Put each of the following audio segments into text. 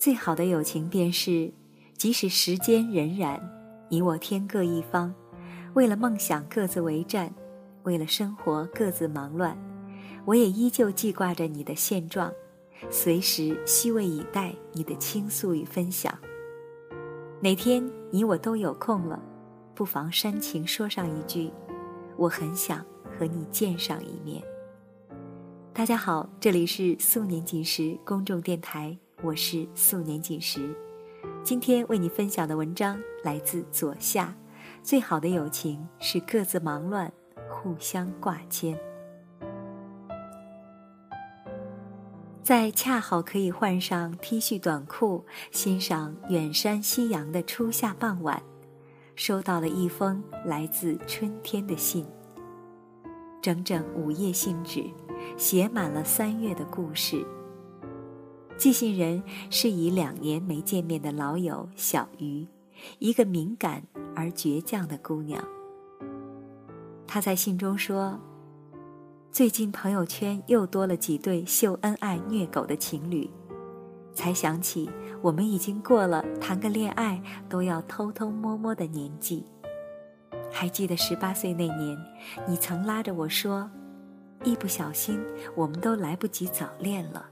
最好的友情便是，即使时间荏苒，你我天各一方，为了梦想各自为战，为了生活各自忙乱，我也依旧记挂着你的现状，随时虚位以待你的倾诉与分享。哪天你我都有空了，不妨煽情说上一句：“我很想和你见上一面。”大家好，这里是素年锦时公众电台，我是素年锦时。今天为你分享的文章来自左下。最好的友情是各自忙乱，互相挂牵。在恰好可以换上 T 恤短裤，欣赏远山夕阳的初夏傍晚，收到了一封来自春天的信。整整五页信纸，写满了三月的故事。寄信人是以两年没见面的老友小鱼，一个敏感而倔强的姑娘。她在信中说。最近朋友圈又多了几对秀恩爱虐狗的情侣，才想起我们已经过了谈个恋爱都要偷偷摸摸的年纪。还记得十八岁那年，你曾拉着我说：“一不小心，我们都来不及早恋了。”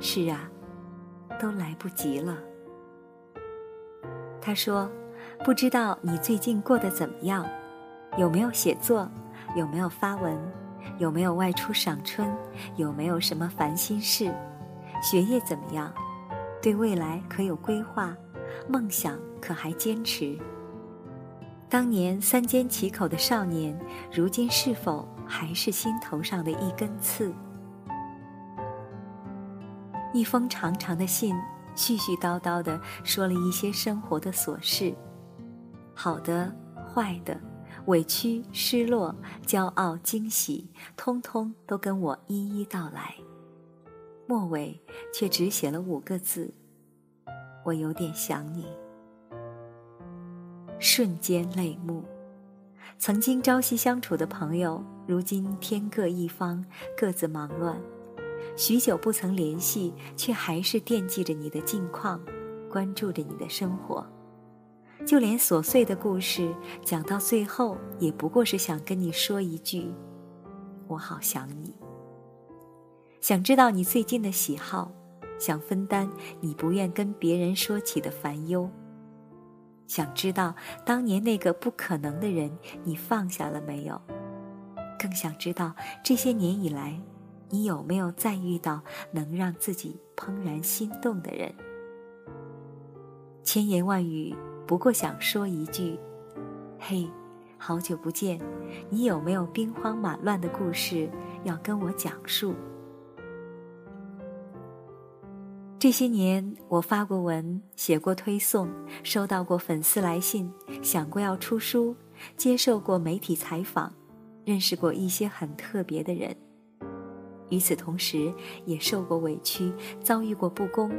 是啊，都来不及了。他说：“不知道你最近过得怎么样？有没有写作？有没有发文？”有没有外出赏春？有没有什么烦心事？学业怎么样？对未来可有规划？梦想可还坚持？当年三缄其口的少年，如今是否还是心头上的一根刺？一封长长的信，絮絮叨叨的说了一些生活的琐事，好的，坏的。委屈、失落、骄傲、惊喜，通通都跟我一一道来。末尾却只写了五个字：“我有点想你。”瞬间泪目。曾经朝夕相处的朋友，如今天各一方，各自忙乱。许久不曾联系，却还是惦记着你的近况，关注着你的生活。就连琐碎的故事讲到最后，也不过是想跟你说一句：“我好想你。”想知道你最近的喜好，想分担你不愿跟别人说起的烦忧。想知道当年那个不可能的人，你放下了没有？更想知道这些年以来，你有没有再遇到能让自己怦然心动的人？千言万语。不过想说一句：“嘿，好久不见，你有没有兵荒马乱的故事要跟我讲述？”这些年，我发过文，写过推送，收到过粉丝来信，想过要出书，接受过媒体采访，认识过一些很特别的人。与此同时，也受过委屈，遭遇过不公。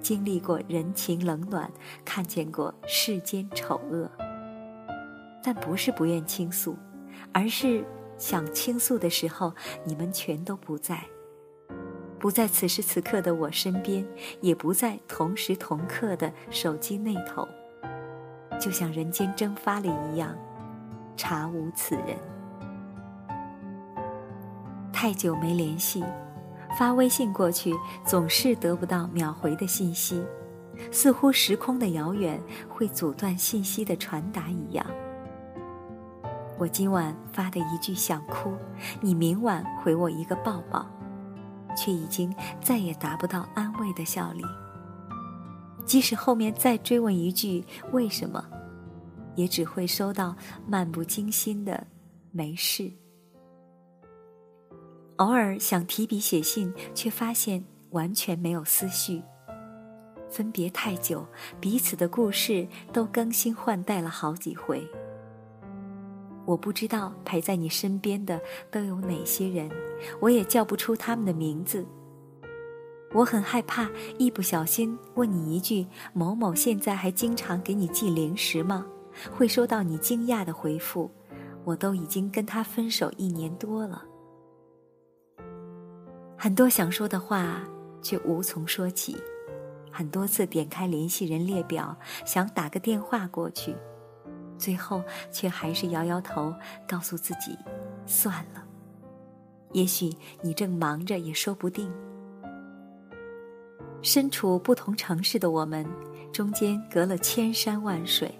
经历过人情冷暖，看见过世间丑恶，但不是不愿倾诉，而是想倾诉的时候，你们全都不在，不在此时此刻的我身边，也不在同时同刻的手机那头，就像人间蒸发了一样，查无此人。太久没联系。发微信过去，总是得不到秒回的信息，似乎时空的遥远会阻断信息的传达一样。我今晚发的一句想哭，你明晚回我一个抱抱，却已经再也达不到安慰的效力。即使后面再追问一句为什么，也只会收到漫不经心的没事。偶尔想提笔写信，却发现完全没有思绪。分别太久，彼此的故事都更新换代了好几回。我不知道陪在你身边的都有哪些人，我也叫不出他们的名字。我很害怕一不小心问你一句：“某某现在还经常给你寄零食吗？”会收到你惊讶的回复：“我都已经跟他分手一年多了。”很多想说的话，却无从说起，很多次点开联系人列表，想打个电话过去，最后却还是摇摇头，告诉自己算了。也许你正忙着，也说不定。身处不同城市的我们，中间隔了千山万水，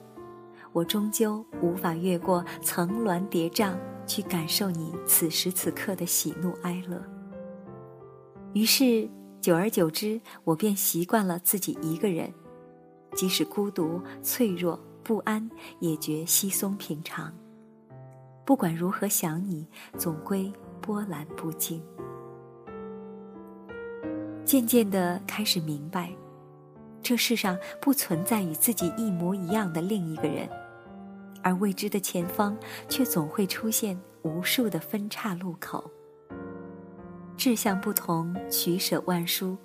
我终究无法越过层峦叠嶂，去感受你此时此刻的喜怒哀乐。于是。久而久之，我便习惯了自己一个人，即使孤独、脆弱、不安，也觉稀松平常。不管如何想你，总归波澜不惊。渐渐的开始明白，这世上不存在与自己一模一样的另一个人，而未知的前方却总会出现无数的分岔路口。志向不同，取舍万殊，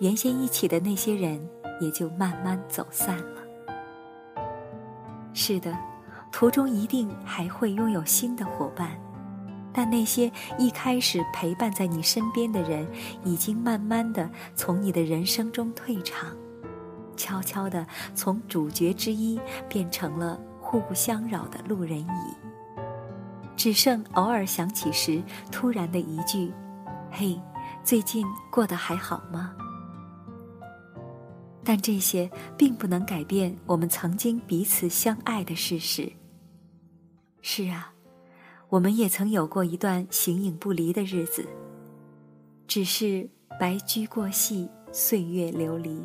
原先一起的那些人也就慢慢走散了。是的，途中一定还会拥有新的伙伴，但那些一开始陪伴在你身边的人，已经慢慢的从你的人生中退场，悄悄的从主角之一变成了互不相扰的路人乙，只剩偶尔想起时突然的一句。嘿，最近过得还好吗？但这些并不能改变我们曾经彼此相爱的事实。是啊，我们也曾有过一段形影不离的日子。只是白驹过隙，岁月流离，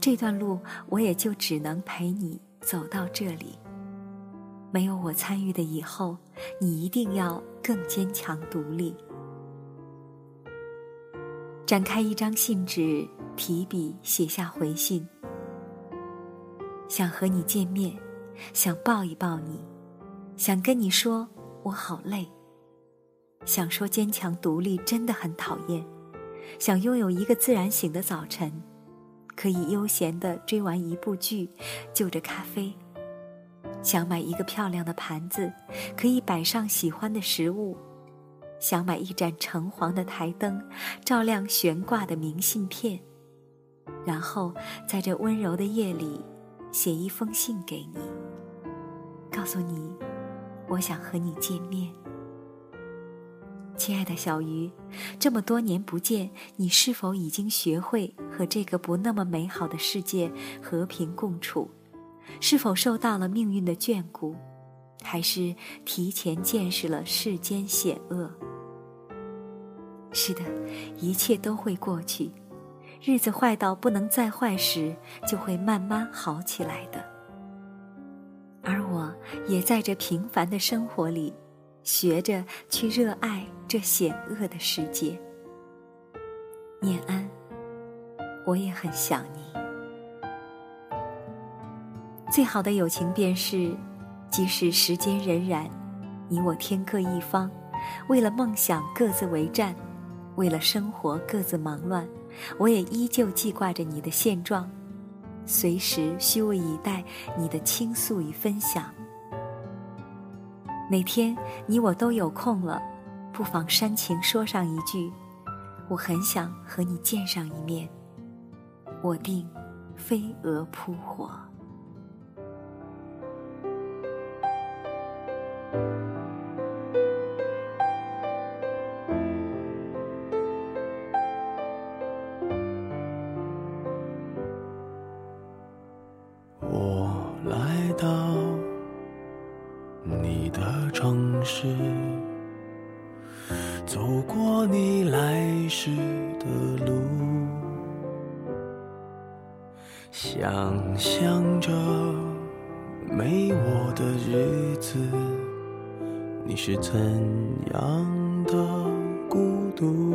这段路我也就只能陪你走到这里。没有我参与的以后，你一定要更坚强独立。展开一张信纸，提笔写下回信。想和你见面，想抱一抱你，想跟你说我好累。想说坚强独立真的很讨厌，想拥有一个自然醒的早晨，可以悠闲的追完一部剧，就着咖啡。想买一个漂亮的盘子，可以摆上喜欢的食物。想买一盏橙黄的台灯，照亮悬挂的明信片，然后在这温柔的夜里，写一封信给你，告诉你，我想和你见面。亲爱的小鱼，这么多年不见，你是否已经学会和这个不那么美好的世界和平共处？是否受到了命运的眷顾？还是提前见识了世间险恶？是的，一切都会过去。日子坏到不能再坏时，就会慢慢好起来的。而我也在这平凡的生活里，学着去热爱这险恶的世界。念安，我也很想你。最好的友情便是。即使时间荏苒，你我天各一方，为了梦想各自为战，为了生活各自忙乱，我也依旧记挂着你的现状，随时虚位以待你的倾诉与分享。哪天你我都有空了，不妨煽情说上一句：“我很想和你见上一面。”我定飞蛾扑火。没我的日子，你是怎样的孤独？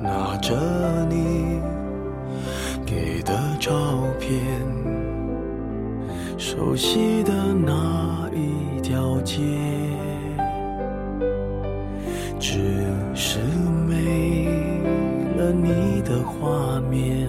拿着你给的照片。熟悉的那一条街，只是没了你的画面，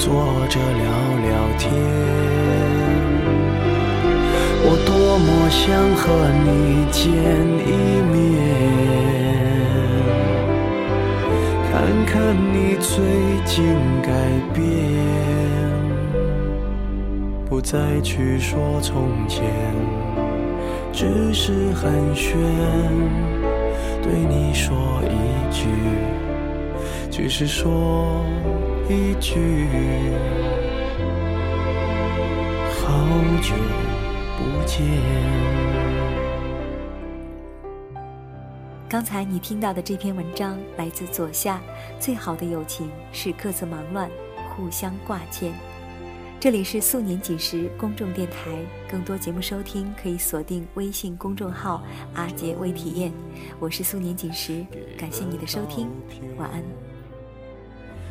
坐着聊聊天。我多么想和你见一面，看看你最近改变，不再去说从前，只是寒暄，对你说一句，只是说一句，好久。不见。刚才你听到的这篇文章来自左下。最好的友情是各自忙乱，互相挂牵。这里是素年锦时公众电台，更多节目收听可以锁定微信公众号“阿杰微体验”。我是素年锦时，感谢你的收听，晚安。